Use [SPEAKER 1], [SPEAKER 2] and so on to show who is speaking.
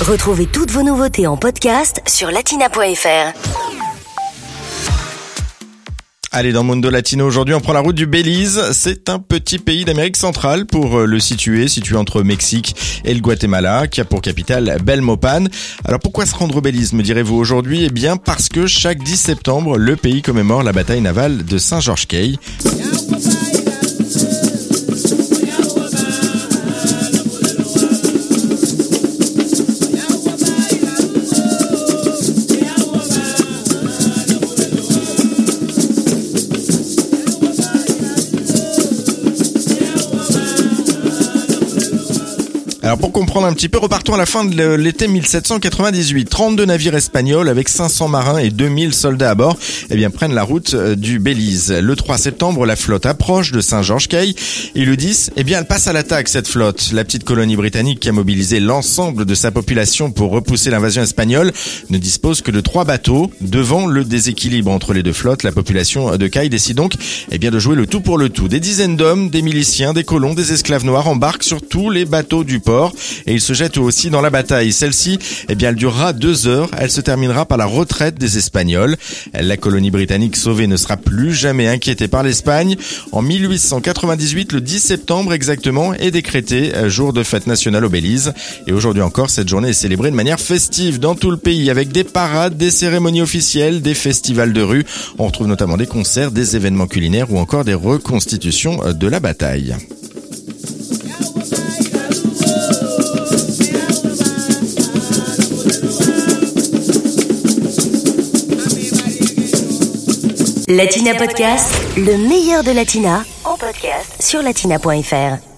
[SPEAKER 1] Retrouvez toutes vos nouveautés en podcast sur latina.fr.
[SPEAKER 2] Allez, dans Mundo Latino aujourd'hui, on prend la route du Belize. C'est un petit pays d'Amérique centrale pour euh, le situer, situé entre Mexique et le Guatemala, qui a pour capitale Belmopan. Alors pourquoi se rendre au Belize, me direz-vous aujourd'hui? Eh bien parce que chaque 10 septembre, le pays commémore la bataille navale de Saint-Georges Alors pour comprendre un petit peu, repartons à la fin de l'été 1798. 32 navires espagnols avec 500 marins et 2000 soldats à bord eh bien, prennent la route euh, du Belize. Le 3 septembre, la flotte approche de Saint-Georges-Cay et le 10, eh bien, elle passe à l'attaque cette flotte. La petite colonie britannique qui a mobilisé l'ensemble de sa population pour repousser l'invasion espagnole ne dispose que de trois bateaux. Devant le déséquilibre entre les deux flottes, la population de Cay décide donc eh bien, de jouer le tout pour le tout. Des dizaines d'hommes, des miliciens, des colons, des esclaves noirs embarquent sur tous les bateaux du port et il se jette aussi dans la bataille. Celle-ci, eh bien, elle durera deux heures. Elle se terminera par la retraite des Espagnols. La colonie britannique sauvée ne sera plus jamais inquiétée par l'Espagne. En 1898, le 10 septembre exactement, est décrété euh, jour de fête nationale au Belize. Et aujourd'hui encore, cette journée est célébrée de manière festive dans tout le pays avec des parades, des cérémonies officielles, des festivals de rue. On retrouve notamment des concerts, des événements culinaires ou encore des reconstitutions euh, de la bataille.
[SPEAKER 1] Latina Podcast, le meilleur de Latina, en podcast sur latina.fr.